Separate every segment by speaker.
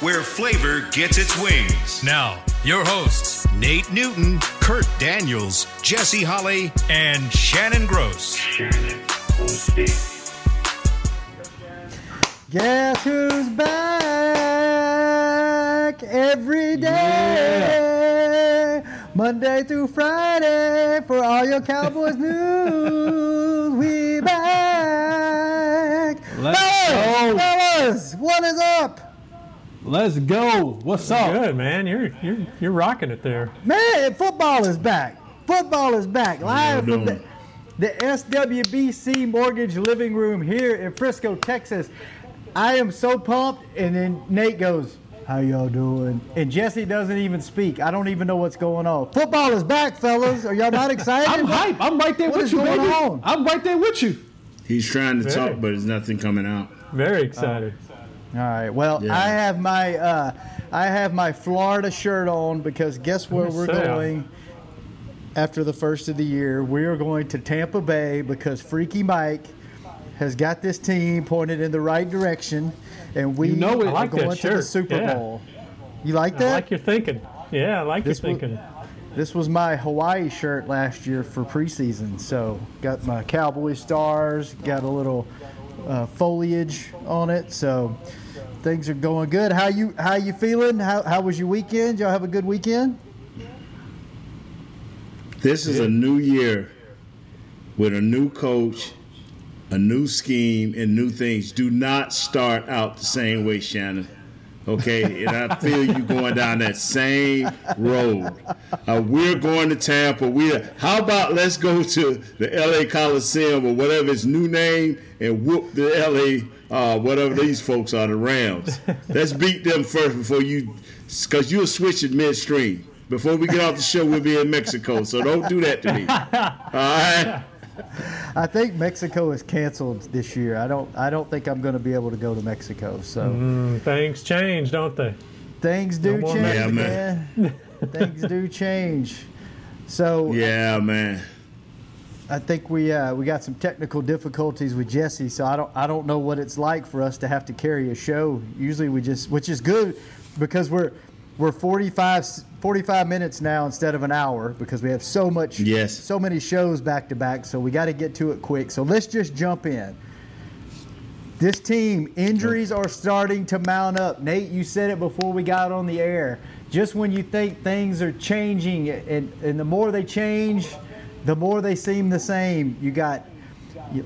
Speaker 1: where flavor gets its wings. Now, your hosts, Nate Newton, Kurt Daniels, Jesse Holly, and Shannon Gross.
Speaker 2: Guess who's back every day? Monday through Friday for all your Cowboys news. We back.
Speaker 3: Let's
Speaker 2: fellas,
Speaker 3: go.
Speaker 2: fellas, what is up?
Speaker 3: Let's go. What's up?
Speaker 4: Good man, you're you're you're rocking it there.
Speaker 2: Man, football is back. Football is back. Live from the, the SWBC Mortgage Living Room here in Frisco, Texas. I am so pumped. And then Nate goes, How y'all doing? And Jesse doesn't even speak. I don't even know what's going on. Football is back, fellas. Are y'all not excited?
Speaker 3: I'm hype. I'm right there
Speaker 2: What
Speaker 3: with
Speaker 2: is
Speaker 3: you,
Speaker 2: going
Speaker 3: baby.
Speaker 2: on?
Speaker 3: I'm right there with you.
Speaker 5: He's trying to
Speaker 4: Very.
Speaker 5: talk, but there's nothing coming out.
Speaker 4: Very excited.
Speaker 2: All right. Well,
Speaker 5: Yeah.
Speaker 2: I have my uh, I have my Florida shirt on because guess where we're going after the first of the year? We are going to Tampa Bay because Freaky Mike has got this team pointed in the right direction, and we
Speaker 3: You know
Speaker 2: are
Speaker 4: like that
Speaker 2: going to the. Super
Speaker 4: Yeah.
Speaker 2: Bowl. You like that?
Speaker 4: I like your thinking. Yeah, I like
Speaker 2: This
Speaker 4: your
Speaker 2: was-
Speaker 4: thinking.
Speaker 2: This was my Hawaii shirt last year for preseason. So got my Cowboy stars, got a little uh, foliage on it. So things are going good. How you how you feeling? How how was your weekend? Y'all have a good weekend?
Speaker 5: This is a new year with a new coach, a new scheme, and new things. Do not start out the same way, Shannon. Okay, and I feel you going down that same road. Uh, we're going to Tampa. We're how about let's go to the LA Coliseum or whatever its new name and whoop the LA uh, whatever these folks are, the Rams. Let's beat them first before you, because you'll switch it midstream. Before we get off the show, we'll be in Mexico, so don't do that to me. All right.
Speaker 2: I think Mexico is canceled this year. I don't I don't think I'm going to be able to go to Mexico. So
Speaker 4: Mm, things change, don't they?
Speaker 2: things do
Speaker 4: more
Speaker 2: change,
Speaker 5: Yeah,
Speaker 2: man.
Speaker 5: man.
Speaker 2: things do change. So
Speaker 5: Yeah, man.
Speaker 2: I think we uh, we got some technical difficulties with Jesse, so I don't I don't know what it's like for us to have to carry a show. Usually we just, which is good, because we're we're 45, 45 minutes now instead of an hour because we have so much
Speaker 5: Yes.
Speaker 2: so many shows back to back. So we got to get to it quick. So let's just jump in. This team injuries are starting to mount up. Nate, you said it before we got on the air. Just when you think things are changing, and, and the more they change, the more they seem the same. You got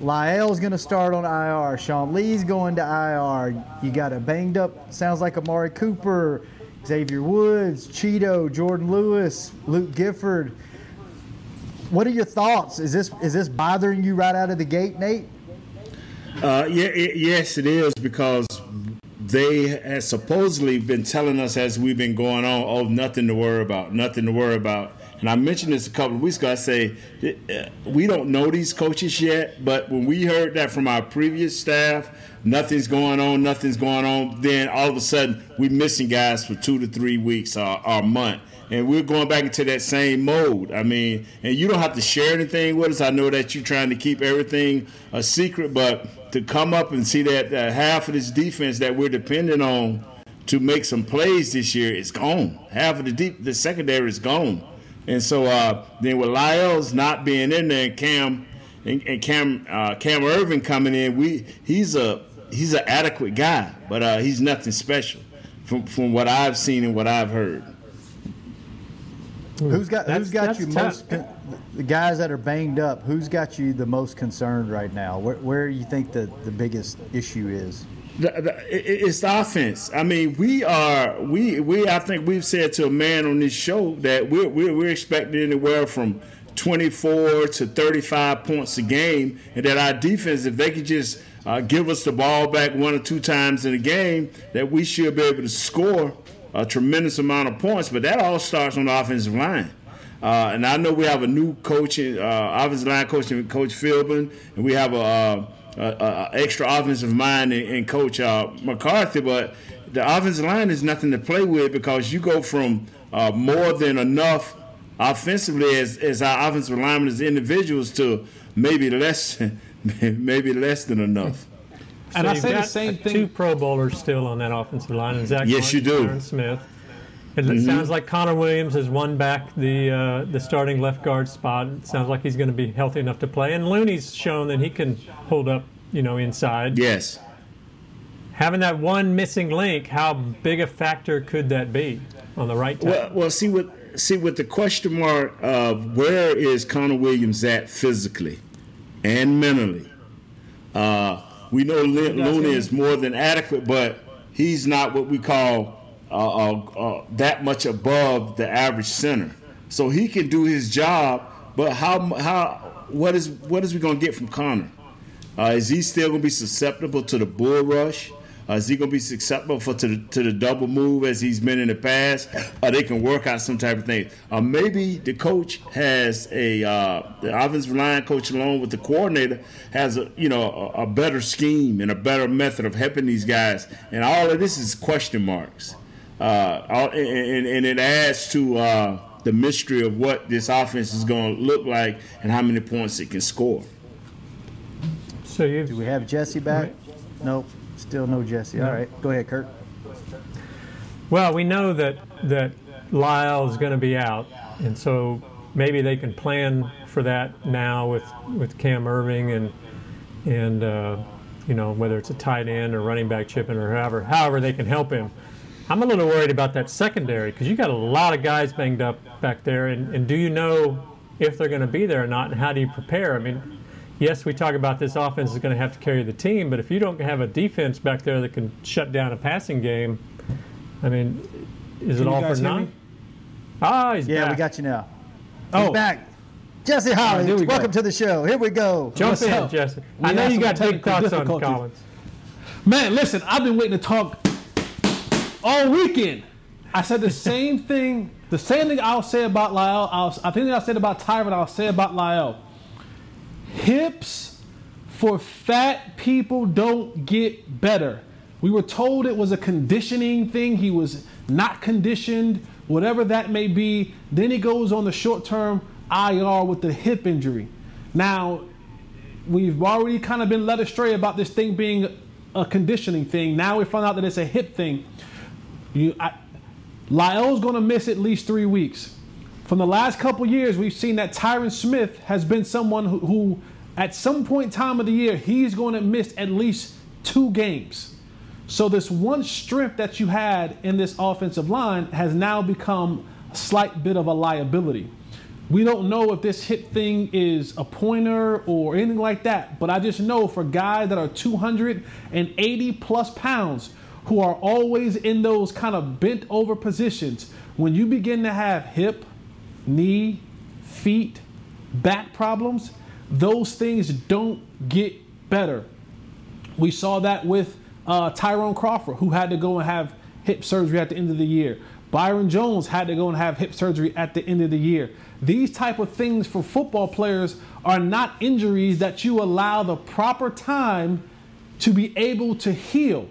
Speaker 2: Lyle's going to start on IR. Sean Lee's going to IR. You got a banged up, sounds like Amari Cooper, Xavier Woods, Chido, Jordan Lewis, Luke Gifford. What are your thoughts? Is this is this bothering you right out of the gate, Nate?
Speaker 5: Uh, yeah, it, yes, it is because they have supposedly been telling us as we've been going on, oh, nothing to worry about, nothing to worry about. And I mentioned this a couple of weeks ago. I say uh, we don't know these coaches yet, but when we heard that from our previous staff, nothing's going on, nothing's going on. Then all of a sudden, we're missing guys for two to three weeks or, or a month. And we're going back into that same mode. I mean, and you don't have to share anything with us. I know that you're trying to keep everything a secret, but to come up and see that uh, half of this defense that we're depending on to make some plays this year is gone. Half of the deep, the secondary is gone. And so uh, then with Lyles not being in there and Cam and, and Cam uh, Cam Erving coming in, we he's a he's an adequate guy, but uh, he's nothing special from from what I've seen and what I've heard.
Speaker 2: Who's got
Speaker 4: That's-
Speaker 2: who's got you
Speaker 4: tough.
Speaker 2: most con- the guys that are banged up? Who's got you the most concerned right now? Where where you think the the biggest issue is?
Speaker 5: The, the, it's the offense. I mean, we are we we. I think we've said to a man on this show that we're we're, we're expecting anywhere from 24 to 35 points a game, and that our defense, if they could just uh, give us the ball back one or two times in a game, that we should be able to score a tremendous amount of points. But that all starts on the offensive line. Uh, and I know we have a new coaching, uh, offensive line coach, Coach Philbin, and we have a, uh, a, a extra offensive mind in, in Coach uh, McCarthy. But the offensive line is nothing to play with because you go from uh, more than enough offensively as, as our offensive linemen as individuals to maybe less, maybe less than enough.
Speaker 3: And
Speaker 4: So
Speaker 3: I
Speaker 4: you've
Speaker 3: say the
Speaker 4: got
Speaker 3: same
Speaker 4: Two. Pro Bowlers still on that offensive line. And Zach
Speaker 5: Yes, you do.
Speaker 4: Aaron Smith. And it sounds like Connor Williams has won back the uh, the starting left guard spot. It sounds like he's going to be healthy enough to play. And Looney's shown that he can hold up, you know, inside.
Speaker 5: Yes.
Speaker 4: Having that one missing link, how big a factor could that be on the right
Speaker 5: Well, well, see what see with the question mark of where is Connor Williams at physically and mentally. Uh, we know Lo- Looney is more than adequate, but he's not what we call uh, uh, uh, that much above the average center. So he can do his job, but how how what is what is we gonna get from Connor? Uh, is he still to be susceptible to the bull rush? Uh, is he to be susceptible for to the, to the double move as he's been in the past? Or they can work out some type of thing. Or maybe the coach has a uh, the offensive line coach along with the coordinator has a you know a, a better scheme and a better method of helping these guys. And all of this is question marks. Uh, and, and, and it adds to uh, the mystery of what this offense is going to look like and how many points it can score.
Speaker 4: So you've
Speaker 2: Do we have Jesse back? Nope. Still no Jesse. All right. Go ahead, Kurt.
Speaker 4: Well, we know that that Lyle is going to be out, and so maybe they can plan for that now with with Cam Erving and and uh, you know whether it's a tight end or running back chipping or however however they can help him. I'm a little worried about that secondary because you got a lot of guys banged up back there, and, and do you know if they're going to be there or not, and how do you prepare? I mean, yes, we talk about this offense is going to have to carry the team, but if you don't have a defense back there that can shut down a passing game, I mean, is it
Speaker 3: Can you
Speaker 4: all for
Speaker 3: hear
Speaker 4: naught?
Speaker 3: me?
Speaker 4: Ah, he's back.
Speaker 2: Yeah,
Speaker 4: back.
Speaker 2: we got you now.
Speaker 3: Oh,
Speaker 2: back. Jesse Holly,
Speaker 3: there we go.
Speaker 2: welcome to the show. Here we go.
Speaker 4: Jump
Speaker 3: What's
Speaker 4: in,
Speaker 3: up?
Speaker 4: Jesse.
Speaker 3: We
Speaker 4: I know you got big thoughts on
Speaker 3: difficulties.
Speaker 4: Collins.
Speaker 3: Man, listen, I've been waiting to talk all weekend. I said the same thing. The same thing I'll say about Lyle. I'll, I think I said about Tyron. I'll say about Lyle. Hips for fat people don't get better. We were told it was a conditioning thing. He was not conditioned, whatever that may be. Then he goes on the short term IR with the hip injury. Now, we've already kind of been led astray about this thing being a conditioning thing. Now we found out that it's a hip thing. You, I, Lyle's going to miss at least three weeks. From the last couple years, we've seen that Tyron Smith has been someone who, who, at some point in time of the year, he's going to miss at least two games. So this one strength that you had in this offensive line has now become a slight bit of a liability. We don't know if this hip thing is a pointer or anything like that, but I just know for guys that are 280 plus pounds who are always in those kind of bent over positions, when you begin to have hip, knee, feet, back problems, those things don't get better. We saw that with uh, Tyrone Crawford, who had to go and have hip surgery at the end of the year. Byron Jones had to go and have hip surgery at the end of the year. These type of things for football players are not injuries that you allow the proper time to be able to heal.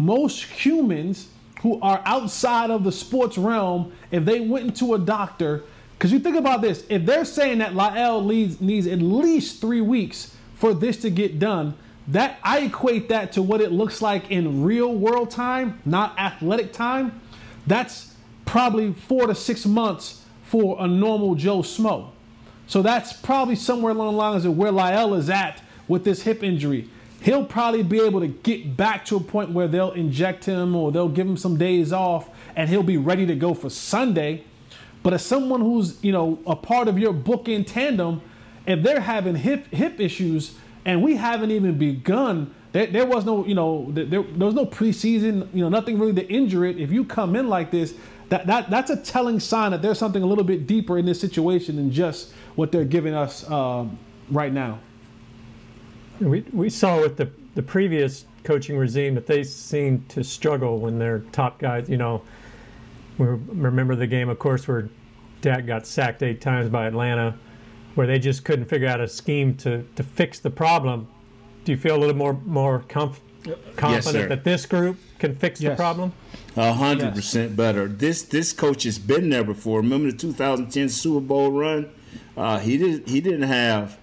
Speaker 3: Most humans who are outside of the sports realm, if they went into a doctor, because you think about this, if they're saying that Lael needs, needs at least three weeks for this to get done, that I equate that to what it looks like in real world time, not athletic time. That's probably four to six months for a normal Joe Smo. So that's probably somewhere along the lines of where Lyle is at with this hip injury. He'll probably be able to get back to a point where they'll inject him or they'll give him some days off and he'll be ready to go for Sunday. But as someone who's, you know, a part of your bookend tandem, if they're having hip hip issues and we haven't even begun, there, there was no, you know, there, there was no preseason, you know, nothing really to injure it. If you come in like this, that, that that's a telling sign that there's something a little bit deeper in this situation than just what they're giving us um, right now.
Speaker 4: We, we saw with the, the previous coaching regime that they seemed to struggle when their top guys, you know, we remember the game, of course, where Dak got sacked eight times by Atlanta, where they just couldn't figure out a scheme to, to fix the problem. Do you feel a little more more comf- confident
Speaker 5: sir.
Speaker 4: that this group can fix the problem?
Speaker 5: A hundred percent better. This this coach has been there before. Remember the 2010 Super Bowl run? Uh, he did he didn't have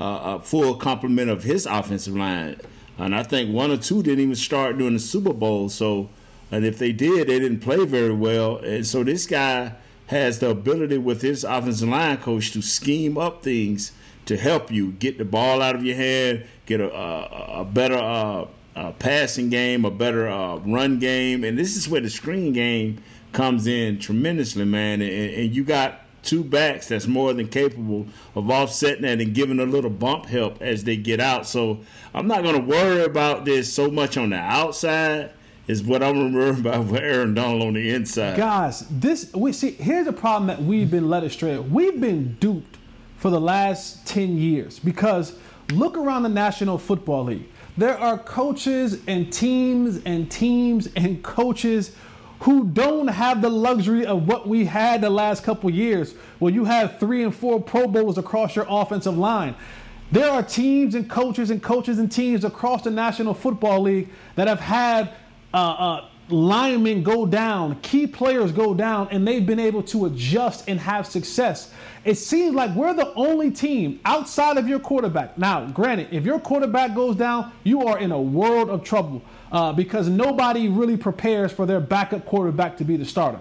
Speaker 5: uh, a full complement of his offensive line, and I think one or two didn't even start during the Super Bowl. So, and if they did, they didn't play very well. And so this guy has the ability with his offensive line coach to scheme up things to help you get the ball out of your hand, get a, a, a better uh, uh, passing game, a better uh, run game, and this is where the screen game comes in tremendously, man. And, and you got two backs that's more than capable of offsetting that and giving a little bump help as they get out. So I'm not going to worry about this so much on the outside. Is what I'm worried about Aaron Donald on the inside.
Speaker 3: Guys, this we see. Here's a problem that we've been led astray. We've been duped for the last ten years because look around the National Football League. There are coaches and teams and teams and coaches who don't have the luxury of what we had the last couple years, where you have three and four Pro Bowls across your offensive line. There are teams and coaches and coaches and teams across the National Football League that have had uh, uh, linemen go down, key players go down, and they've been able to adjust and have success. It seems like we're the only team outside of your quarterback. Now, granted, if your quarterback goes down, you are in a world of trouble uh, because nobody really prepares for their backup quarterback to be the starter.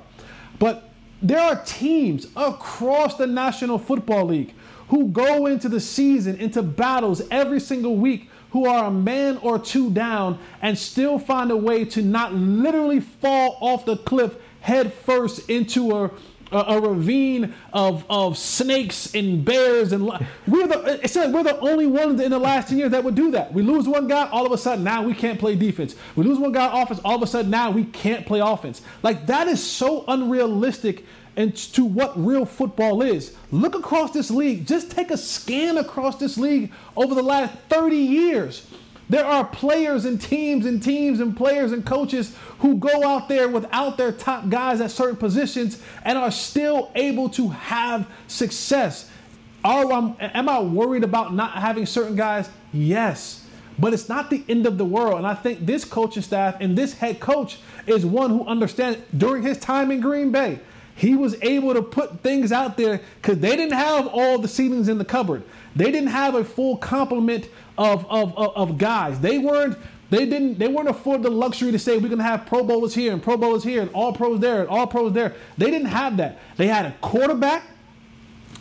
Speaker 3: But there are teams across the National Football League who go into the season, into battles every single week, who are a man or two down and still find a way to not literally fall off the cliff head first into a a, a ravine of, of snakes and bears and we're the it said we're the only ones in the last 10 years that would do that. We lose one guy, all of a sudden now we can't play defense. We lose one guy offense, all of a sudden now we can't play offense. Like that is so unrealistic and to what real football is. Look across this league. Just take a scan across this league over the last 30 years. There are players and teams and teams and players and coaches who go out there without their top guys at certain positions and are still able to have success. Are, um, am I worried about not having certain guys? Yes. But it's not the end of the world. And I think this coaching staff and this head coach is one who understands during his time in Green Bay. He was able to put things out there because they didn't have all the ceilings in the cupboard. They didn't have a full complement of, of, of, of guys. They weren't they didn't they weren't afford the luxury to say we're gonna have Pro Bowlers here and Pro Bowlers here and all pros there and all pros there. They didn't have that. They had a quarterback.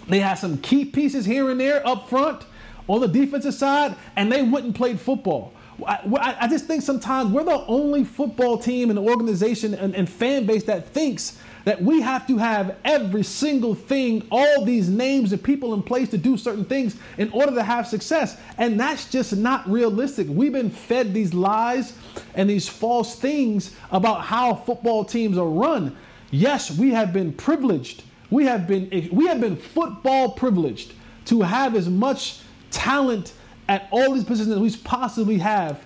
Speaker 3: They had some key pieces here and there up front on the defensive side, and they wouldn't play football. I, I- just think sometimes we're the only football team and organization and, and fan base that thinks that we have to have every single thing, all these names and people in place to do certain things in order to have success. And that's just not realistic. We've been fed these lies and these false things about how football teams are run. Yes, we have been privileged. We have been we have been football privileged to have as much talent at all these positions that we possibly have.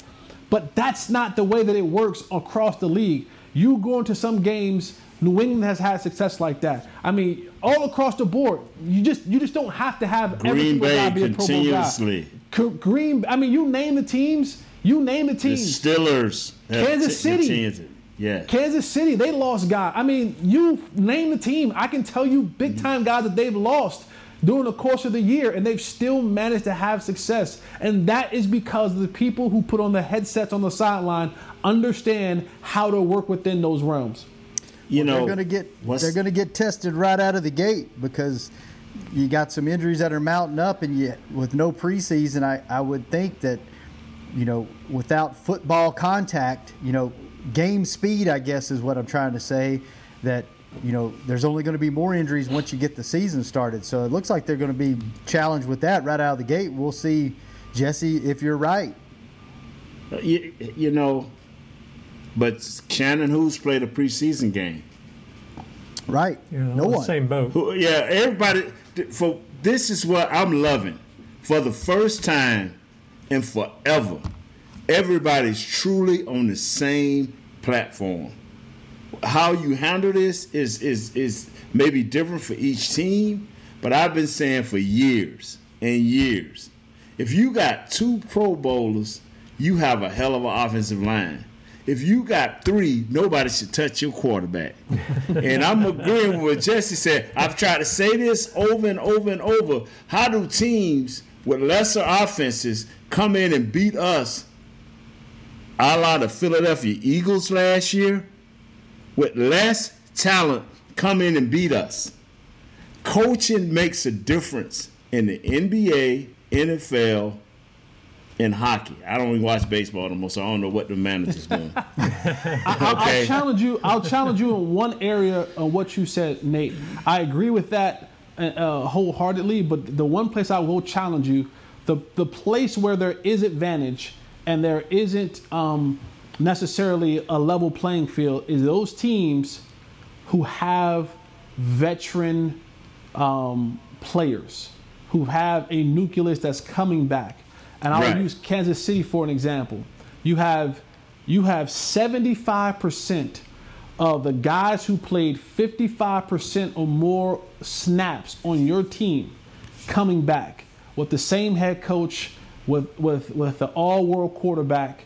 Speaker 3: But that's not the way that it works across the league. You go into some games, New England has had success like that. I mean, all across the board, you just you just don't have to have
Speaker 5: Green Bay
Speaker 3: be a Pro Bowl guy.
Speaker 5: continuously.
Speaker 3: Co- Green, I mean, you name the teams. You name the teams.
Speaker 5: The. Steelers.
Speaker 3: Kansas City.
Speaker 5: Yeah.
Speaker 3: Kansas City, they lost guys. I mean, you name the team. I can tell you big time guys that they've lost during the course of the year, and they've still managed to have success. And that is because the people who put on the headsets on the sideline understand how to work within those realms.
Speaker 5: You know,
Speaker 2: they're going to get they're going to get tested right out of the gate because you got some injuries that are mounting up, and yet with no preseason, I, I would think that you know without football contact, you know game speed, I guess is what I'm trying to say. That you know there's only going to be more injuries once you get the season started. So it looks like they're going to be challenged with that right out of the gate. We'll see, Jesse, if you're right.
Speaker 5: Uh, you, you know, but Shannon Who's played a preseason game.
Speaker 2: Right?
Speaker 4: Yeah,
Speaker 2: no
Speaker 4: on the
Speaker 2: one.
Speaker 4: Same boat.
Speaker 5: Who- Yeah, everybody. For this is what I'm loving. For the first time and forever, everybody's truly on the same platform. How you handle this is is is maybe different for each team, but I've been saying for years and years, if you got two Pro Bowlers, you have a hell of an offensive line. If you got three, nobody should touch your quarterback. and I'm agreeing with what Jesse said. I've tried to say this over and over and over. How do teams with lesser offenses come in and beat us a la the Philadelphia Eagles last year with less talent come in and beat us. Coaching makes a difference in the NBA, NFL, and hockey. I don't even watch baseball anymore, so I don't know what the manager's doing.
Speaker 3: I, I'll challenge you. I'll challenge you in one area of what you said, Nate. I agree with that uh, wholeheartedly, but the one place I will challenge you, the the place where there is advantage and there isn't um, necessarily a level playing field, is those teams who have veteran um, players who have a nucleus that's coming back. And I'll
Speaker 5: Right.
Speaker 3: use Kansas City for an example. You have you have 75% of the guys who played 55% or more snaps on your team coming back with the same head coach, with with with the all-world quarterback.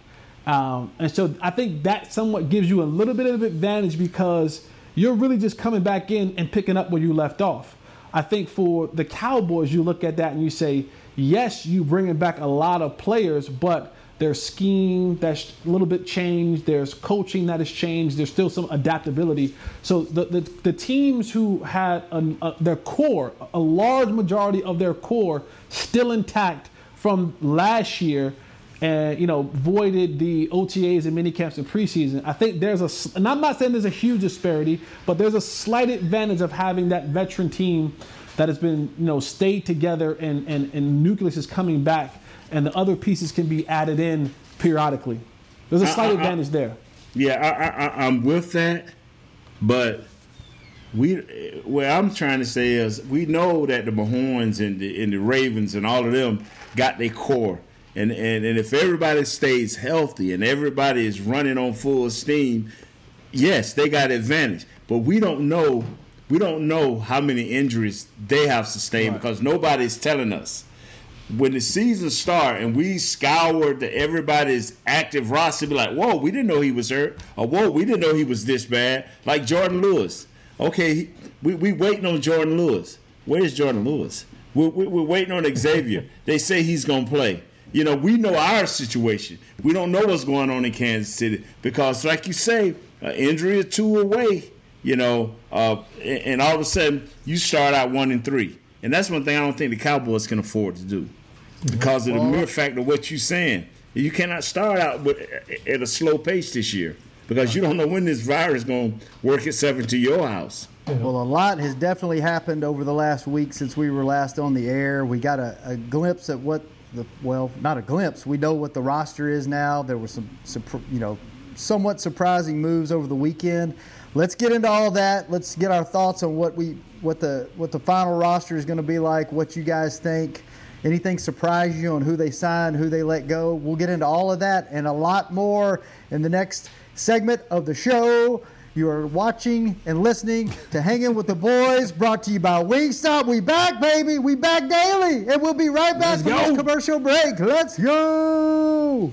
Speaker 3: Um, and so I think that somewhat gives you a little bit of advantage because you're really just coming back in and picking up where you left off. I think for the Cowboys, you look at that and you say, yes, you bringing back a lot of players, but there's scheme that's a little bit changed. There's coaching that has changed. There's still some adaptability. So the the, the teams who had uh, their core, a large majority of their core, still intact from last year, and you know voided the OTAs and mini camps and preseason. I think there's a, and I'm not saying there's a huge disparity, but there's a slight advantage of having that veteran team that has been you know stayed together and and, and nucleus is coming back, and the other pieces can be added in periodically. There's a slight
Speaker 5: I- I-
Speaker 3: advantage there.
Speaker 5: Yeah, I, I, I, I'm with that, but we what I'm trying to say is we know that the Mahomes and the and the Ravens and all of them got their core, and and, and if everybody stays healthy and everybody is running on full steam, yes, they got advantage. But we don't know we don't know how many injuries they have sustained because nobody's telling us when the season start and we scour the everybody's active roster, be like, whoa, we didn't know he was hurt, or whoa, we didn't know he was this bad. Like Jordan Lewis. Okay, he, we we waiting on Jordan Lewis. Where's Jordan Lewis? We're, we're, we're waiting on Xavier. they say he's gonna play. You know, we know our situation. We don't know what's going on in Kansas City because, like you say, an injury or two away. You know, uh, and, all of a sudden you start out one and three, and that's one thing I don't think the Cowboys can afford to do because of the mere fact of what you're saying. You cannot start out with, at a slow pace this year because you don't know when this virus is going to work itself into your house.
Speaker 2: Well, a lot has definitely happened over the last week since we were last on the air. We got a, a glimpse at what the well, not a glimpse. We know what the roster is now. There were some, surpr- you know, somewhat surprising moves over the weekend. Let's get into all that. Let's get our thoughts on what we what the what the final roster is going to be like. What you guys think? Anything surprise you on who they signed, who they let go? We'll get into all of that and a lot more in the next segment of the show. You are watching and listening to Hanging with the Boys, brought to you by Wingstop. We back, baby. We back daily, and we'll be right back from this commercial break. Let's go.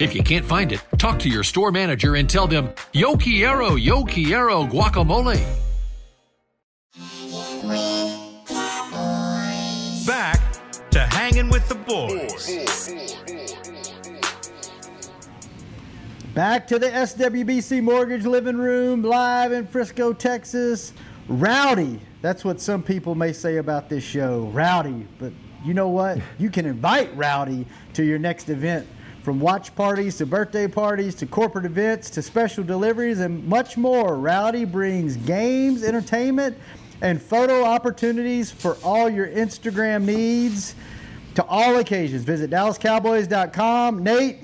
Speaker 6: If you can't find it, talk to your store manager and tell them, Yo Quiero, Yo Quiero guacamole.
Speaker 1: Back to hanging with the boys.
Speaker 2: Back to the SWBC Mortgage Living Room, live in Frisco, Texas. Rowdy. That's what some people may say about this show. Rowdy. But you know what? You can invite Rowdy to your next event. From watch parties to birthday parties to corporate events to special deliveries and much more. Rowdy brings games, entertainment, and photo opportunities for all your Instagram needs to all occasions. Visit DallasCowboys.com. Nate,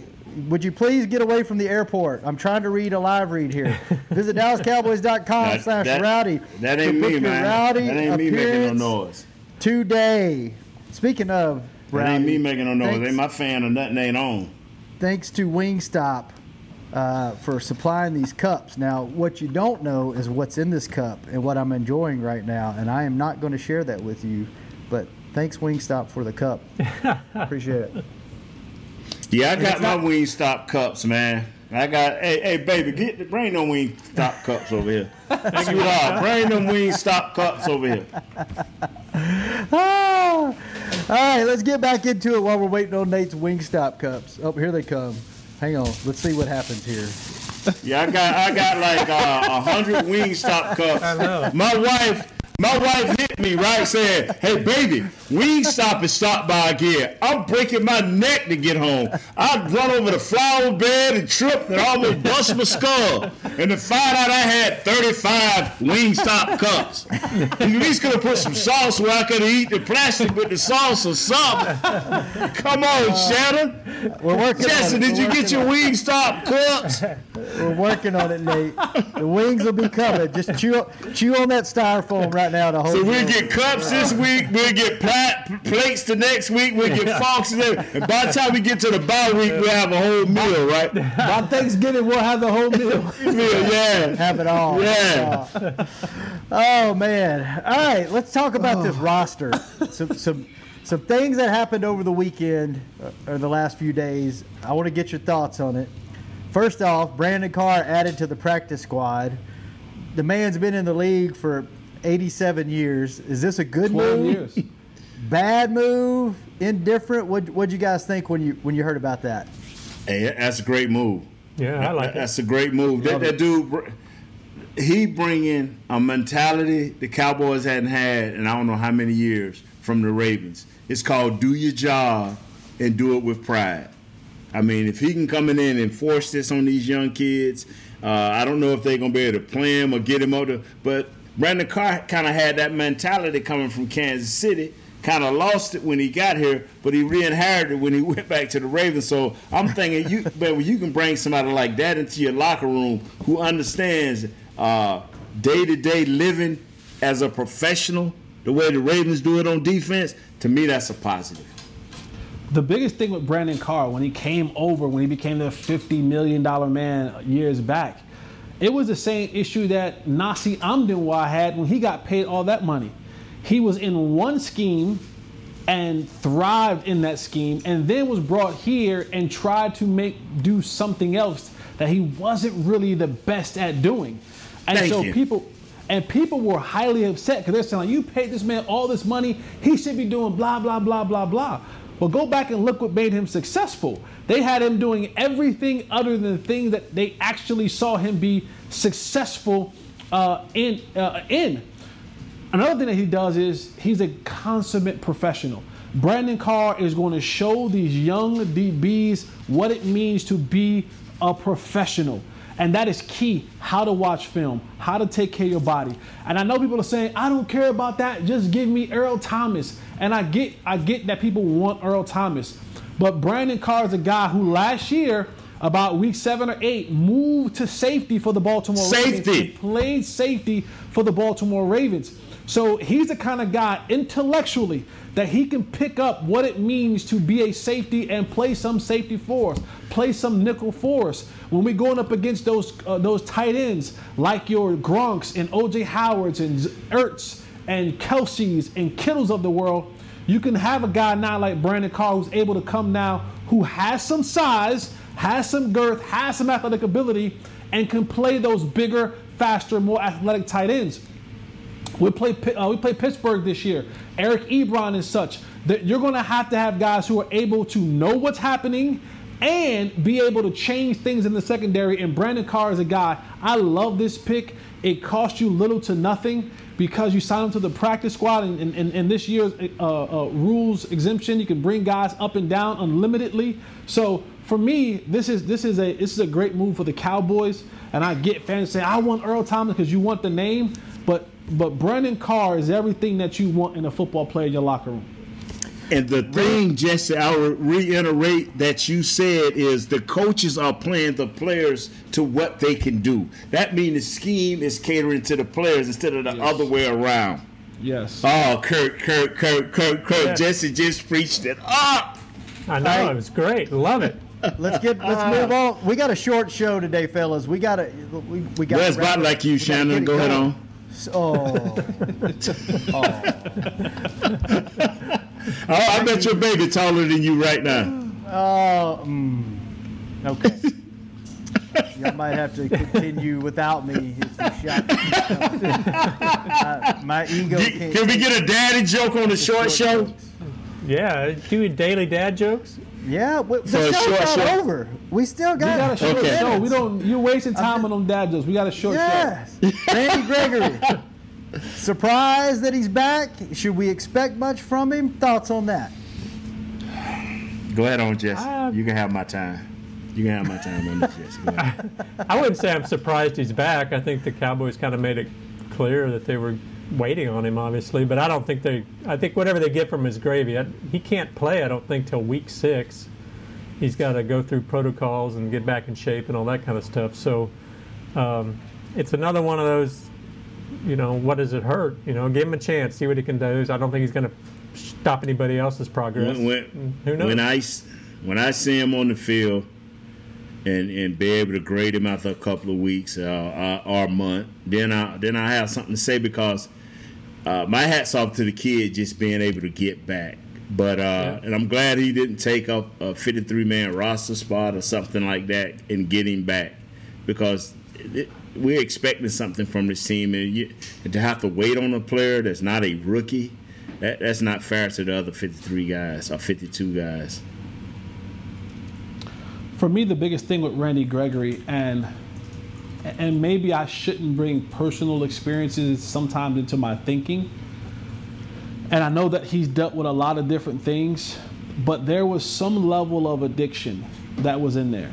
Speaker 2: would you please get away from the airport? I'm trying to read a live read here. Visit DallasCowboys.com slash rowdy.
Speaker 5: that
Speaker 2: to
Speaker 5: ain't
Speaker 2: book
Speaker 5: me,
Speaker 2: your
Speaker 5: man.
Speaker 2: Rowdy
Speaker 5: That ain't me making no
Speaker 2: appearance
Speaker 5: noise.
Speaker 2: Today. Speaking of
Speaker 5: That
Speaker 2: rowdy,
Speaker 5: ain't me making no noise.
Speaker 2: thanks-
Speaker 5: Ain't my fan or nothing ain't on.
Speaker 2: Thanks to Wingstop uh, for supplying these cups. Now, what you don't know is what's in this cup and what I'm enjoying right now, and I am not going to share that with you. But thanks, Wingstop, for the cup. Appreciate it.
Speaker 5: Yeah, I got
Speaker 2: it's
Speaker 5: my Wingstop cups, man. I got, hey, hey, baby, get the, bring them Wingstop cups over here. Sweetheart, bring them Wingstop cups over here.
Speaker 2: Ah! All right, let's get back into it while we're waiting on Nate's Wingstop cups. Oh, here they come. Hang on. Let's see what happens here.
Speaker 5: Yeah, I got, I got like uh, a hundred Wingstop cups.
Speaker 4: I know.
Speaker 5: My wife, my wife hit me right, saying, "Hey, baby, Wingstop has stopped by again. I'm breaking my neck to get home. I'd run over the flower bed and trip and almost bust my skull, and to find out I had 35 Wingstop cups. At least could have put some sauce where I could eat the plastic with the sauce or something. Come on, uh, Shannon.
Speaker 2: We're working
Speaker 5: Jesse,
Speaker 2: on it.
Speaker 5: did you get your. Wingstop cups?
Speaker 2: We're working on it, Nate. The wings will be coming. Just chew, chew on that styrofoam right now to hold.
Speaker 5: So we'll get cups this week. We'll get plat, plates the next week. We'll get forks. And, and by the time we get to the bye week, we'll have a whole meal, right?
Speaker 3: By Thanksgiving, we'll have the whole meal.
Speaker 5: Meal, yeah.
Speaker 2: Have it all.
Speaker 5: Yeah.
Speaker 2: All. Oh man! All right, let's talk about this roster. Some some some things that happened over the weekend uh, or the last few days. I want to get your thoughts on it. First off, Brandon Carr added to the practice squad. The man's been in the league for 87 years. Is this a good
Speaker 3: 12
Speaker 2: move?
Speaker 3: years.
Speaker 2: Bad move? Indifferent? What What'd you guys think when you when you heard about that?
Speaker 5: Hey, that's a great move.
Speaker 4: Yeah, I like it.
Speaker 5: That's a great move. That, that dude, br- he bringing a mentality the Cowboys hadn't had in I don't know how many years from the Ravens. It's called do your job and do it with pride. I mean, if he can come in and enforce this on these young kids, uh, I don't know if they're gonna be able to play him or get him out. To, but Brandon Carr kind of had that mentality coming from Kansas City. Kind of lost it when he got here, but he re-inherited it when he went back to the Ravens. So I'm thinking, you, but you can bring somebody like that into your locker room who understands uh, day-to-day living as a professional, the way the Ravens do it on defense, to me that's a positive.
Speaker 3: The biggest thing with Brandon Carr when he came over, when he became the $50 million man years back, it was the same issue that Nasi Amdenwa had when he got paid all that money. He was in one scheme and thrived in that scheme, and then was brought here and tried to make do something else that he wasn't really the best at doing. And
Speaker 5: Thank
Speaker 3: so
Speaker 5: you.
Speaker 3: people and people were highly upset because they're saying, like, you paid this man all this money, he should be doing blah, blah, blah, blah, blah. Well, go back and look what made him successful. They had him doing everything other than the thing that they actually saw him be successful uh, in. Uh, in. Another thing that he does is he's a consummate professional. Brandon Carr is going to show these young DBs what it means to be a professional. And that is key how to watch film, how to take care of your body. And I know people are saying, I don't care about that, just give me Earl Thomas. And I get I get that people want Earl Thomas. But Brandon Carr is a guy who last year, about week seven or eight, moved to safety for the Baltimore Ravens.
Speaker 5: Safety.
Speaker 3: He played safety for the Baltimore Ravens. So he's the kind of guy intellectually that he can pick up what it means to be a safety and play some safety for us, play some nickel for us. When we're going up against those uh, those tight ends like your Gronks and OJ Howards and Ertz and Kelce's and Kittles of the world, you can have a guy now like Brandon Carr who's able to come now who has some size, has some girth, has some athletic ability, and can play those bigger, faster, more athletic tight ends. We play uh, we play Pittsburgh this year. Eric Ebron and such. That you're going to have to have guys who are able to know what's happening and be able to change things in the secondary. And Brandon Carr is a guy. I love this pick. It cost you little to nothing because you signed him to the practice squad. And, and, and this year's uh, uh, rules exemption, you can bring guys up and down unlimitedly. So for me, this is this is a this is a great move for the Cowboys. And I get fans say I want Earl Thomas because you want the name, but but Brandon Carr is everything that you want in a football player in your locker room.
Speaker 5: And the thing, Jesse, I will reiterate that you said is the coaches are playing the players to what they can do. That means the scheme is catering to the players instead of the yes. other way around.
Speaker 3: Yes.
Speaker 5: Oh, Kurt, Kurt, Kurt, Kurt, Kurt. Yeah. Jesse just preached it up.
Speaker 4: I know right. it was great. Love it.
Speaker 2: Let's get let's uh, move on. We got a short show today, fellas. We got to we, we got.
Speaker 5: Where's about like you, Shannon? Go ahead on.
Speaker 2: Oh.
Speaker 5: oh. oh, I bet your baby taller than you right now.
Speaker 2: Oh, mm, okay. Y'all might have to continue without me. uh, my ego.
Speaker 5: Can, can we get a daddy joke on the short, short show?
Speaker 4: Jokes. Yeah, do daily dad jokes.
Speaker 2: Yeah, we, the show's not show. over. We still got,
Speaker 3: we got a short okay. show. We don't. You're wasting time on them dad jokes. We got a short
Speaker 2: yes.
Speaker 3: show.
Speaker 2: Randy Gregory. Surprised that he's back. Should we expect much from him? Thoughts on that?
Speaker 5: Go ahead on, Jesse. Uh, you can have my time. You can have my time on this, Jesse.
Speaker 4: I wouldn't say I'm surprised he's back. I think the Cowboys kind of made it clear that they were waiting on him, obviously. But I don't think they. I think whatever they get from his gravy, I, he can't play. I don't think till week six. He's got to go through protocols and get back in shape and all that kind of stuff. So um, it's another one of those. You know, what does it hurt? You know, give him a chance, see what he can do. I don't think he's going to stop anybody else's progress.
Speaker 5: When, when, Who knows? When I when I see him on the field and and be able to grade him after a couple of weeks uh, or a month, then I then I have something to say because uh, my hats off to the kid just being able to get back. But uh, yeah. and I'm glad he didn't take up a 53 man roster spot or something like that and get him back because it, we're expecting something from this team and, you, and, to have to wait on a player that's not a rookie, that, that's not fair to the other 53 guys or 52 guys.
Speaker 3: For me, the biggest thing with Randy Gregory and and maybe I shouldn't bring personal experiences sometimes into my thinking. And I know that he's dealt with a lot of different things, but there was some level of addiction that was in there.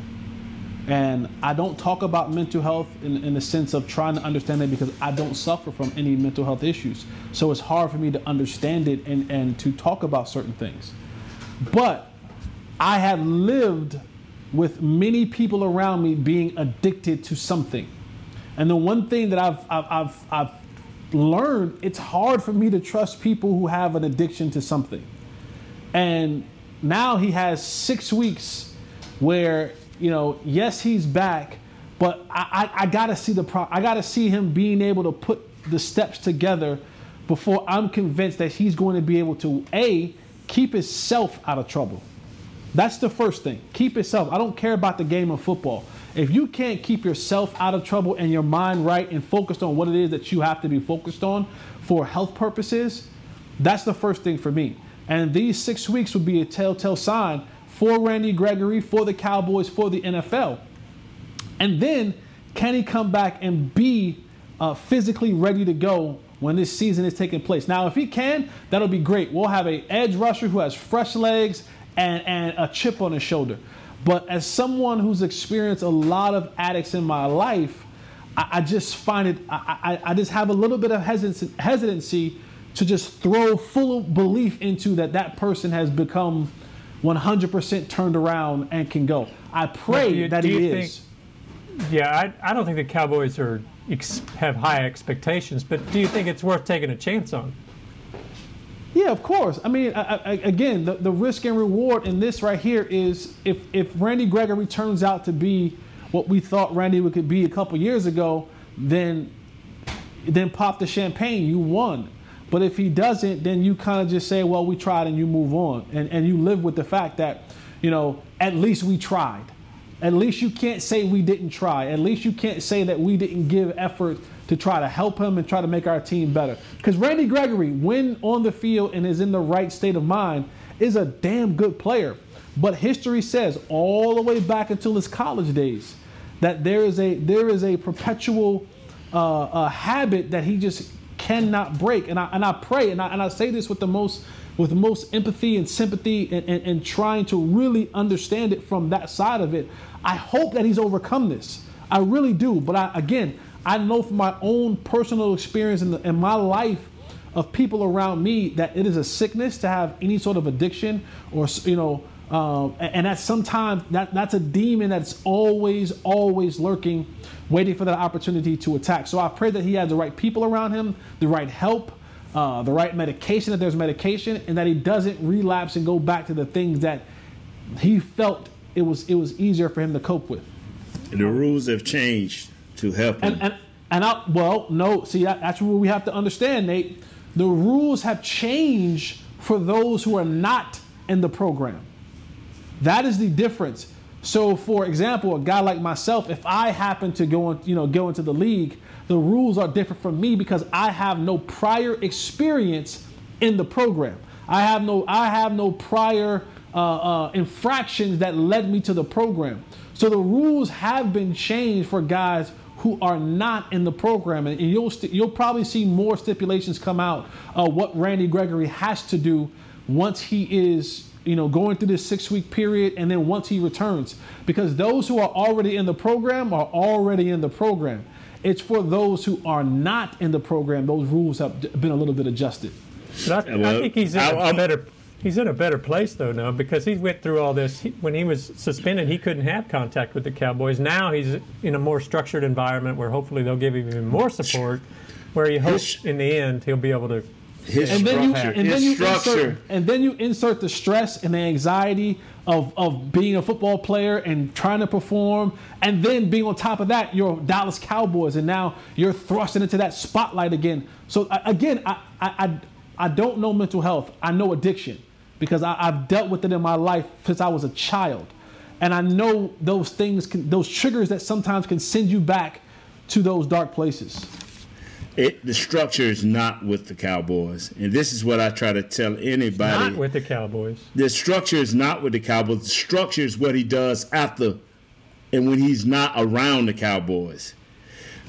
Speaker 3: And I don't talk about mental health in, in the sense of trying to understand it because I don't suffer from any mental health issues. So it's hard for me to understand it and, and to talk about certain things. But I have lived with many people around me being addicted to something. And the one thing that I've, I've, I've, I've learned, it's hard for me to trust people who have an addiction to something. And now he has six weeks where, you know, yes, he's back, but I, I, I gotta see the pro- I gotta see him being able to put the steps together before I'm convinced that he's going to be able to a keep himself out of trouble that's the first thing. Keep yourself. I don't care about the game of football. If you can't keep yourself out of trouble and your mind right and focused on what it is that you have to be focused on for health purposes, that's the first thing for me. And these six weeks would be a telltale sign for Randy Gregory, for the Cowboys, for the NFL. And then, can he come back and be uh, physically ready to go when this season is taking place. Now, if he can, that'll be great. We'll have a edge rusher who has fresh legs and, and a chip on his shoulder. But as someone who's experienced a lot of addicts in my life, I, I just find it, I, I, I just have a little bit of hesitancy, hesitancy to just throw full belief into that that person has become 100% turned around and can go. I pray
Speaker 4: you-
Speaker 3: that
Speaker 4: do
Speaker 3: he
Speaker 4: you
Speaker 3: is.
Speaker 4: Yeah, I, I don't think the Cowboys are ex- have high expectations, but do you think it's worth taking a chance on?
Speaker 3: Yeah, of course. I mean, I, I, again, the, the risk and reward in this right here is if if Randy Gregory turns out to be what we thought Randy would could be a couple years ago, then then pop the champagne. You won. But if he doesn't, then you kind of just say, well, we tried and you move on. And, and you live with the fact that, you know, at least we tried. At least you can't say we didn't try. At least you can't say that we didn't give effort to try to help him and try to make our team better. Because Randy Gregory, when on the field and is in the right state of mind, is a damn good player. But history says all the way back until his college days that there is a there is a perpetual uh, uh, habit that he just cannot break. And I and I pray and I, and I say this with the most with the most empathy and sympathy and, and, and trying to really understand it from that side of it. I hope that he's overcome this. I really do. But I, again, I know from my own personal experience in, the, in my life of people around me that it is a sickness to have any sort of addiction or you know um, and, that sometimes that, that's a demon that's always always lurking waiting for that opportunity to attack. So i pray that he has the right people around him the right help uh, the right medication that there's medication and that he doesn't relapse and go back to the things that he felt it was it was easier for him to cope with.
Speaker 5: The rules have changed to help him.
Speaker 3: and and and I, well, no. See, that, that's what we have to understand, Nate. The rules have changed for those who are not in the program. That is the difference. So, for example, a guy like myself, if I happen to go, in, you know, go into the league, the rules are different from me because I have no prior experience in the program. I have no, I have no prior uh, uh, infractions that led me to the program. So the rules have been changed for guys who are not in the program, and you'll st- you'll probably see more stipulations come out of what Randy Gregory has to do once he is you know going through this six week period, and then once he returns, because those who are already in the program are already in the program. It's for those who are not in the program; those rules have been a little bit adjusted.
Speaker 4: I,
Speaker 5: well,
Speaker 4: I think he's in
Speaker 5: I-
Speaker 4: a
Speaker 5: I'm-
Speaker 4: better he's in a better place though now because he went through all this. He, when he was suspended, he couldn't have contact with the Cowboys. Now he's in a more structured environment where hopefully they'll give him even more support. Where he hopes in the end he'll be able to.
Speaker 5: His
Speaker 3: and then you
Speaker 5: structure,
Speaker 3: and then
Speaker 5: his
Speaker 3: you
Speaker 5: structure.
Speaker 3: insert and then you insert the stress and the anxiety of of being a football player and trying to perform and then being on top of that you're Dallas Cowboys and now you're thrusting into that spotlight again so again I I, I, I don't know mental health I know addiction because I, I've dealt with it in my life since I was a child and I know those things can those triggers that sometimes can send you back to those dark places
Speaker 5: It, the structure is not with the Cowboys, and this is what I try to tell anybody.
Speaker 4: Not with the Cowboys.
Speaker 5: the structure is not with the Cowboys. The structure is what he does after and when he's not around the Cowboys.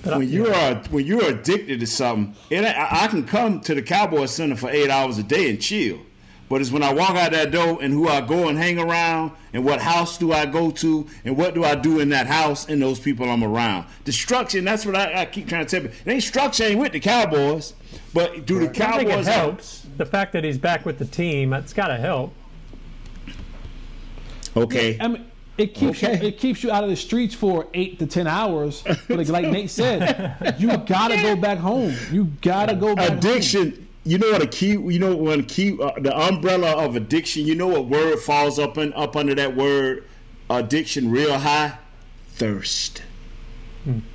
Speaker 5: when you are when you're addicted to something, it, I, I can come to the Cowboys Center for eight hours a day and chill. But it's when I walk out that door and who I go and hang around and what house do I go to and what do I do in that house and those people I'm around. Destruction, that's what I, I keep trying to tell you. It ain't structure ain't with the Cowboys, but do the
Speaker 4: I think it
Speaker 5: Cowboys
Speaker 4: helps. The fact that he's back with the team, that's got to help.
Speaker 5: Okay.
Speaker 3: I mean, it keeps
Speaker 5: Okay.
Speaker 3: you it keeps you out of the streets for eight to ten hours. But like, like Nate said, you gotta go back home. You gotta go back. home.
Speaker 5: Addiction you know what a key you know when key uh, the umbrella of addiction you know what word falls up and up under that word addiction real high thirst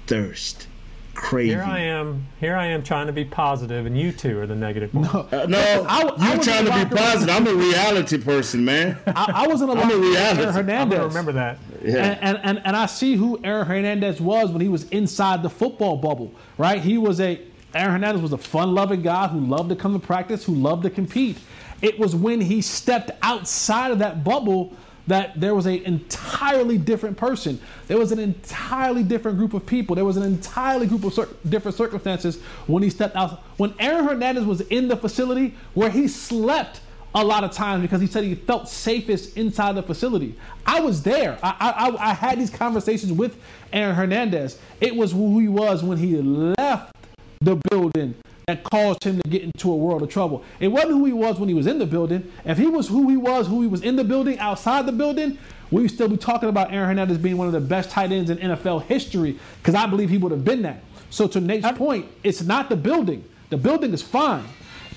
Speaker 5: thirst craving
Speaker 4: Here I am. Here I am trying to be positive, and you two are the negative ones.
Speaker 5: Uh, no
Speaker 3: I- I
Speaker 5: you
Speaker 3: was
Speaker 5: trying to be
Speaker 3: locker room-
Speaker 5: positive i'm a reality person man
Speaker 3: I, I was in a
Speaker 5: I'm
Speaker 3: lot
Speaker 5: a reality.
Speaker 3: Aaron
Speaker 5: I'm
Speaker 4: I'm
Speaker 3: Hernandez.
Speaker 4: remember that.
Speaker 5: yeah
Speaker 3: And, and, and, and I see who Aaron Hernandez was when he was inside the football bubble, right? He was a Aaron Hernandez was a fun-loving guy who loved to come to practice, who loved to compete. It was when he stepped outside of that bubble that there was an entirely different person. There was an entirely different group of people. There was an entirely group of cir- different circumstances when he stepped out. When Aaron Hernandez was in the facility where he slept a lot of times because he said he felt safest inside the facility. I was there. I, I, I had these conversations with Aaron Hernandez. It was who he was when he left the building that caused him to get into a world of trouble. It wasn't who he was when he was in the building. If he was who he was, who he was in the building, outside the building, we still be talking about Aaron Hernandez being one of the best tight ends in NFL history because I believe he would have been that. So to Nate's point, it's not the building. The building is fine.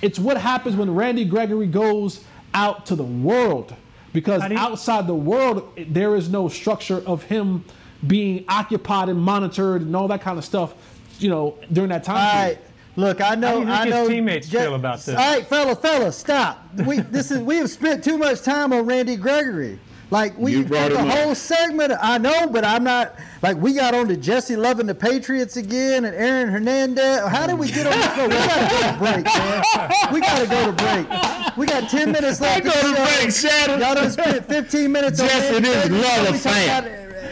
Speaker 3: It's what happens when Randy Gregory goes out to the world because outside the world there is no structure of him being occupied and monitored and all that kind of stuff. You know, during that time.
Speaker 2: All
Speaker 3: period.
Speaker 2: right. Look, I know.
Speaker 4: How do you think
Speaker 2: I
Speaker 4: his
Speaker 2: know.
Speaker 4: teammates
Speaker 2: Je-
Speaker 4: feel about this?
Speaker 2: All right, fellas, fellas, stop. We this is we have spent too much time on Randy Gregory. Like we
Speaker 5: You
Speaker 2: spent
Speaker 5: brought
Speaker 2: the
Speaker 5: him up.
Speaker 2: whole segment. I know, but I'm not. Like we got on to Jesse loving the Patriots again and Aaron Hernandez. How did we get on this? show? We gotta go to break, man. We gotta go to break. We got 10 minutes left.
Speaker 5: Go
Speaker 2: of
Speaker 5: to
Speaker 2: the
Speaker 5: break, Shannon.
Speaker 2: Y'all done spent 15 minutes on
Speaker 5: Jesse,
Speaker 2: Randy
Speaker 5: this is love
Speaker 2: Now we
Speaker 5: affair.
Speaker 2: talking about-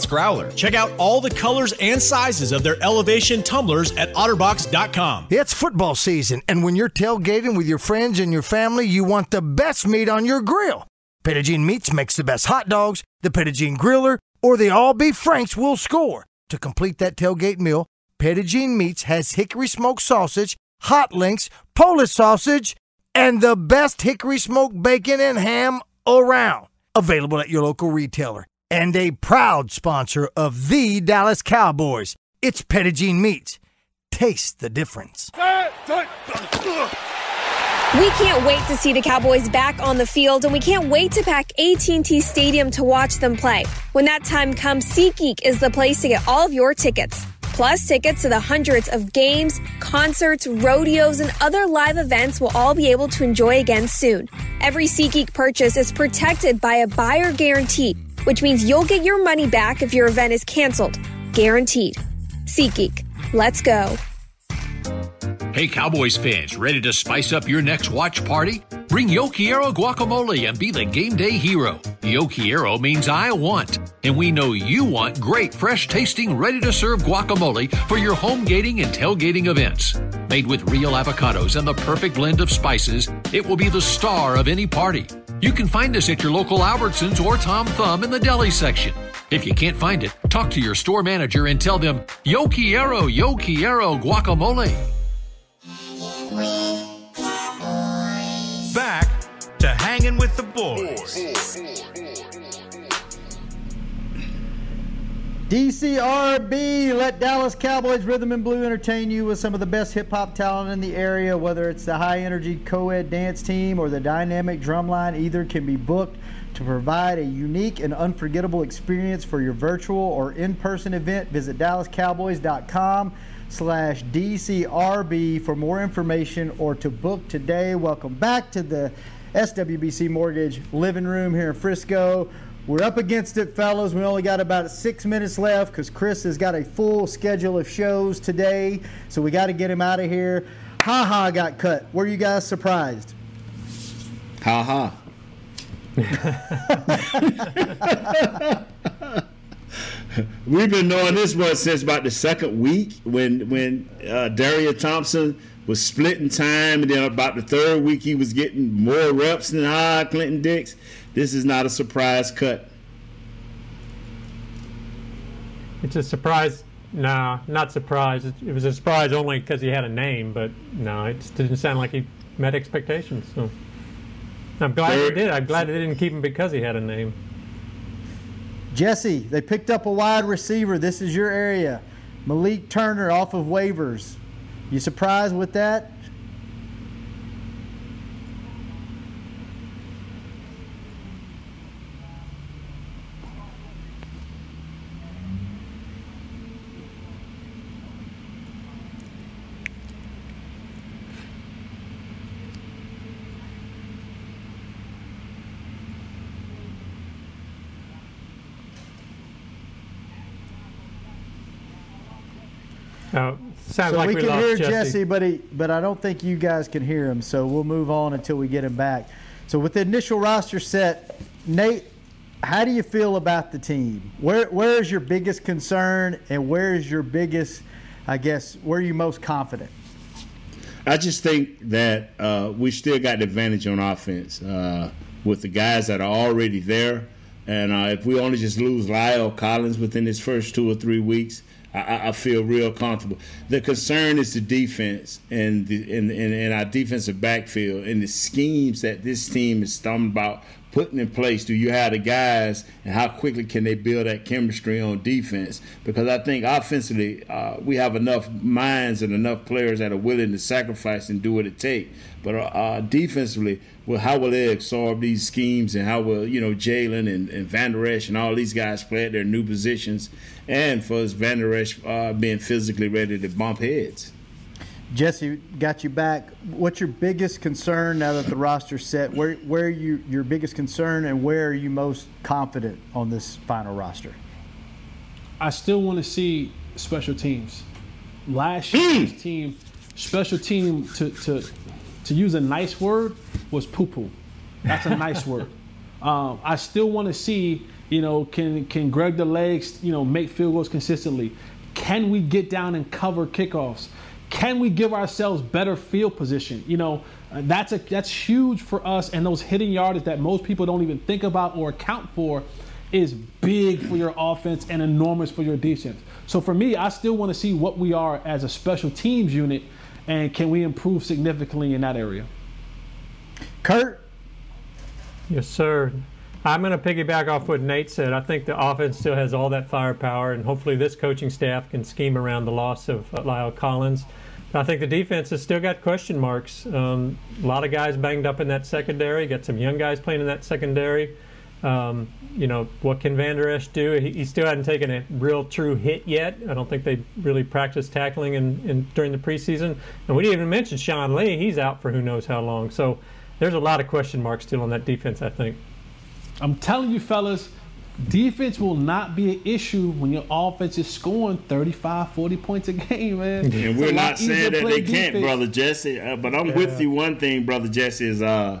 Speaker 7: growler.
Speaker 8: Check out all the colors and sizes of their elevation tumblers at otterbox.com.
Speaker 9: It's football season, and when you're tailgating with your friends and your family, you want the best meat on your grill. Petit Jean Meats makes the best hot dogs, the Petit Jean Griller, or the all beef Franks will score. To complete that tailgate meal, Petit Jean Meats has hickory smoked sausage, hot links, Polish sausage, and the best hickory smoked bacon and ham around. Available at your local retailer. And a proud sponsor of the Dallas Cowboys. It's Petit Jean Meats. Taste the difference.
Speaker 10: We can't wait to see the Cowboys back on the field, and we can't wait to pack AT&T Stadium to watch them play. When that time comes, SeatGeek is the place to get all of your tickets. Plus, tickets to the hundreds of games, concerts, rodeos, and other live events we'll all be able to enjoy again soon. Every SeatGeek purchase is protected by a buyer guarantee, which means you'll get your money back if your event is canceled. Guaranteed. SeatGeek. Let's go.
Speaker 6: Hey, Cowboys fans, ready to spice up your next watch party? Bring Yo Quiero guacamole and be the game day hero. Yo Quiero means I want, and we know you want great, fresh tasting, ready to serve guacamole for your home gating and tailgating events. Made with real avocados and the perfect blend of spices, it will be the star of any party. You can find us at your local Albertsons or Tom Thumb in the deli section. If you can't find it, talk to your store manager and tell them, Yo Quiero, Yo Quiero guacamole.
Speaker 1: Back to hanging with the boys.
Speaker 2: DCRB, let Dallas Cowboys Rhythm and Blue entertain you with some of the best hip hop talent in the area. Whether it's the high energy co ed dance team or the dynamic drumline, either can be booked to provide a unique and unforgettable experience for your virtual or in person event. Visit DallasCowboys.com slash DCRB for more information or to book today. Welcome back to the SWBC Mortgage living room here in Frisco. We're up against it, fellas. We only got about six minutes left because Chris has got a full schedule of shows today, so we got to get him out of here. Ha ha got cut. Were you guys surprised?
Speaker 5: Ha ha. We've been knowing this one since about the second week when when uh, Darian Thompson was splitting time, and then about the third week he was getting more reps than ah Clinton Dix. This is not a surprise cut.
Speaker 4: It's a surprise. No, not surprise. It, it was a surprise only because he had a name, but no, it just didn't sound like he met expectations. So I'm glad
Speaker 5: Third-
Speaker 4: they did. I'm glad they didn't keep him because he had a name.
Speaker 2: Jesse, they picked up a wide receiver. This is your area. Malik Turner off of waivers. You surprised with that?
Speaker 4: Oh, sounds
Speaker 2: so
Speaker 4: like
Speaker 2: we,
Speaker 4: we,
Speaker 2: can
Speaker 4: lost
Speaker 2: hear
Speaker 4: Jesse.
Speaker 2: Jesse, but he, but I don't think you guys can hear him. So we'll move on until we get him back. So with the initial roster set, Nate, how do you feel about the team? Where where is your biggest concern, and where is your biggest, I guess, where are you most confident?
Speaker 5: I just think that uh, we still got the advantage on offense uh, with the guys that are already there. And uh, if we only just lose La'el Collins within his first two or three weeks, I, I feel real comfortable. The concern is the defense and the and, and, and our defensive backfield and the schemes that this team is stumbling about putting in place? Do you have the guys, and how quickly can they build that chemistry on defense? Because I think offensively, uh, we have enough minds and enough players that are willing to sacrifice and do what it takes. But uh, defensively, well, how will they absorb these schemes, and how will you know Jaylon and, and Van Der Esch and all these guys play at their new positions, and for us Van Der Esch uh, being physically ready to bump heads.
Speaker 2: Jesse, got you back. What's your biggest concern now that the roster's set? Where where are you your biggest concern and where are you most confident on this final roster?
Speaker 3: I still want to see special teams. Last year's team, special team to to to use a nice word was poo poo. That's a nice word. Um, I still want to see, you know, can can Greg the legs, you know, make field goals consistently? Can we get down and cover kickoffs? Can we give ourselves better field position? You know, uh, that's a that's huge for us. And those hitting yardage that most people don't even think about or account for is big for your offense and enormous for your defense. So for me, I still want to see what we are as a special teams unit, and can we improve significantly in that area.
Speaker 2: Kurt.
Speaker 4: Yes, sir. I'm going to piggyback off what Nate said. I think the offense still has all that firepower, and hopefully this coaching staff can scheme around the loss of uh, La'el Collins. I think the defense has still got question marks. Um, a lot of guys banged up in that secondary. Got some young guys playing in that secondary. Um, you know, what can Van Der Esch do? He, he, still hadn't taken a real true hit yet. I don't think they really practiced tackling in, in, during the preseason. And we didn't even mention Sean Lee. He's out for who knows how long. So there's a lot of question marks still on that defense, I think.
Speaker 3: I'm telling you, fellas, defense will not be an issue when your offense is scoring 35, 40 points a game, man.
Speaker 5: And
Speaker 3: It's
Speaker 5: we're not
Speaker 3: easier
Speaker 5: saying that
Speaker 3: play
Speaker 5: they can't, brother Jesse. Uh, but I'm with you. One thing, brother Jesse, is uh,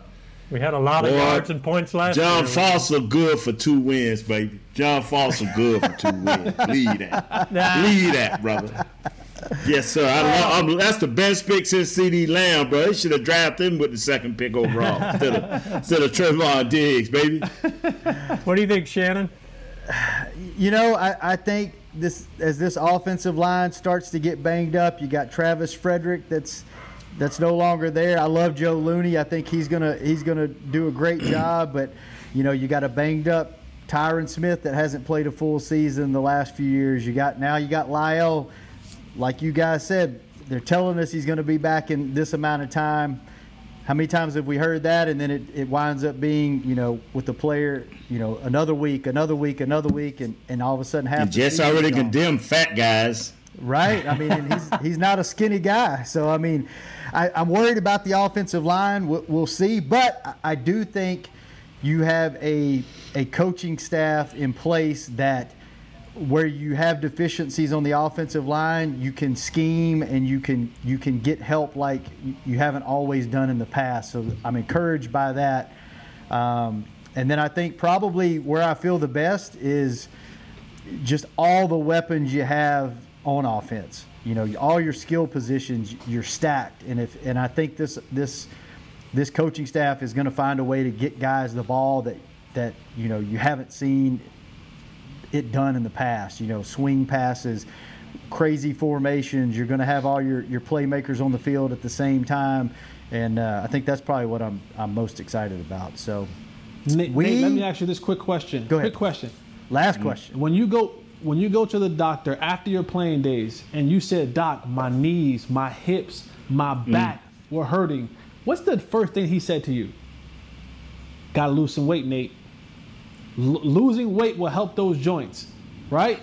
Speaker 4: we had a lot of
Speaker 5: boy,
Speaker 4: yards and points last
Speaker 5: John
Speaker 4: year.
Speaker 5: John Foster good for two wins, baby. John Foster good for two wins. Lead that. Lead that, brother. Yes, sir. I love, I'm, um, um, that's the best pick since CeeDee Lamb, bro. They should have drafted him with the second pick overall instead of instead of Trevon Diggs, baby.
Speaker 4: What do you think, Shannon?
Speaker 2: You know, I, I think this as this offensive line starts to get banged up, you got Travis Frederick that's that's no longer there. I love Joe Looney. I think he's gonna he's gonna do a great job, but you know, you got a banged up Tyron Smith that hasn't played a full season the last few years. You got now you got La'el, like you guys said, they're telling us he's gonna be back in this amount of time. How many times have we heard that? And then it, it winds up being, you know, with the player, you know, another week, another week, another week, and, and all of a sudden half.
Speaker 5: And Jess already condemned fat guys.
Speaker 2: Right. I mean, and he's he's not a skinny guy. So I mean, I, I'm worried about the offensive line. We'll, we'll see, but I, I do think you have a a coaching staff in place that where you have deficiencies on the offensive line, you can scheme and you can you can get help like you haven't always done in the past. So I'm encouraged by that. Um, and then I think probably where I feel the best is just all the weapons you have on offense. You know, all your skill positions, you're stacked. And if and I think this this this coaching staff is going to find a way to get guys the ball that that you know you haven't seen it done in the past. You know, swing passes, crazy formations. You're going to have all your your playmakers on the field at the same time, and uh, I think that's probably what I'm I'm most excited about. So,
Speaker 3: Nate,
Speaker 2: we
Speaker 3: Nate, let me ask you this quick question.
Speaker 2: Go ahead.
Speaker 3: Quick question.
Speaker 2: last question.
Speaker 3: When you go when you go to the doctor after your playing days and you said, "Doc, my knees, my hips, my
Speaker 2: Mm.
Speaker 3: back were hurting," what's the first thing he said to you? Got to lose some weight, Nate. L- losing weight will help those joints, right?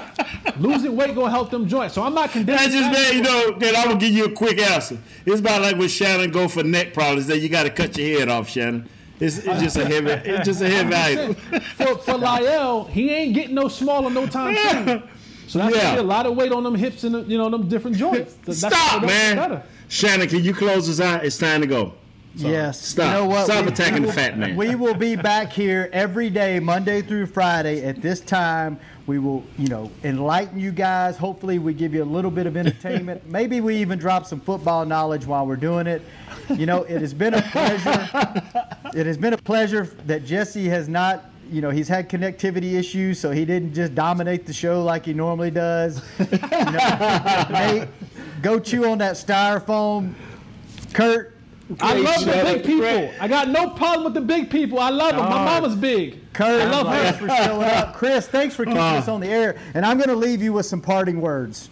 Speaker 3: losing weight gonna help them joints. So I'm not condemning.
Speaker 5: That's just
Speaker 3: that.
Speaker 5: there, you know. Then I'm gonna give you a quick answer. It's about like when Shannon go for neck problems. That you got to cut your head off, Shannon. It's, it's just a heavy. It's just a heavy item.
Speaker 3: for, for La'el, he ain't getting no smaller no time soon. So that's
Speaker 5: Yeah.
Speaker 3: a lot of weight on them hips and you know them different joints. That's
Speaker 5: Stop, man. Shannon, can you close us out? It's time to go.
Speaker 2: Yes.
Speaker 5: Stop.
Speaker 2: You know what?
Speaker 5: Stop
Speaker 2: We-
Speaker 5: attacking
Speaker 2: we will-
Speaker 5: fat man.
Speaker 2: We will be back here every day, Monday through Friday at this time. We will, you know, enlighten you guys. Hopefully, we give you a little bit of entertainment. Maybe we even drop some football knowledge while we're doing it. You know, it has been a pleasure. it has been a pleasure that Jesse has not. You know, he's had connectivity issues, so he didn't just dominate the show like he normally does. You know, Nate, go chew on that styrofoam. Kurt,
Speaker 3: I love the big people.
Speaker 5: Brett.
Speaker 3: I got no problem with the big people. I love them. My oh, mama's big.
Speaker 2: Kurt,
Speaker 3: I love
Speaker 2: thanks
Speaker 3: her.
Speaker 2: for showing up. Chris, thanks for keeping oh. us on the air. And I'm going to leave you with some parting words.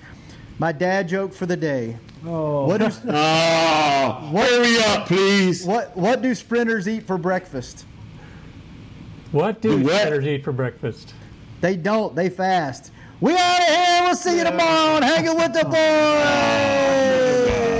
Speaker 2: My dad joke for the day.
Speaker 3: Oh.
Speaker 2: What do,
Speaker 5: Oh, hurry up, please.
Speaker 2: what, what do sprinters eat for breakfast?
Speaker 4: What do
Speaker 5: what?
Speaker 4: sprinters eat for breakfast?
Speaker 2: They don't. They fast. We out of here. We'll see you tomorrow on Hanging with the Boys.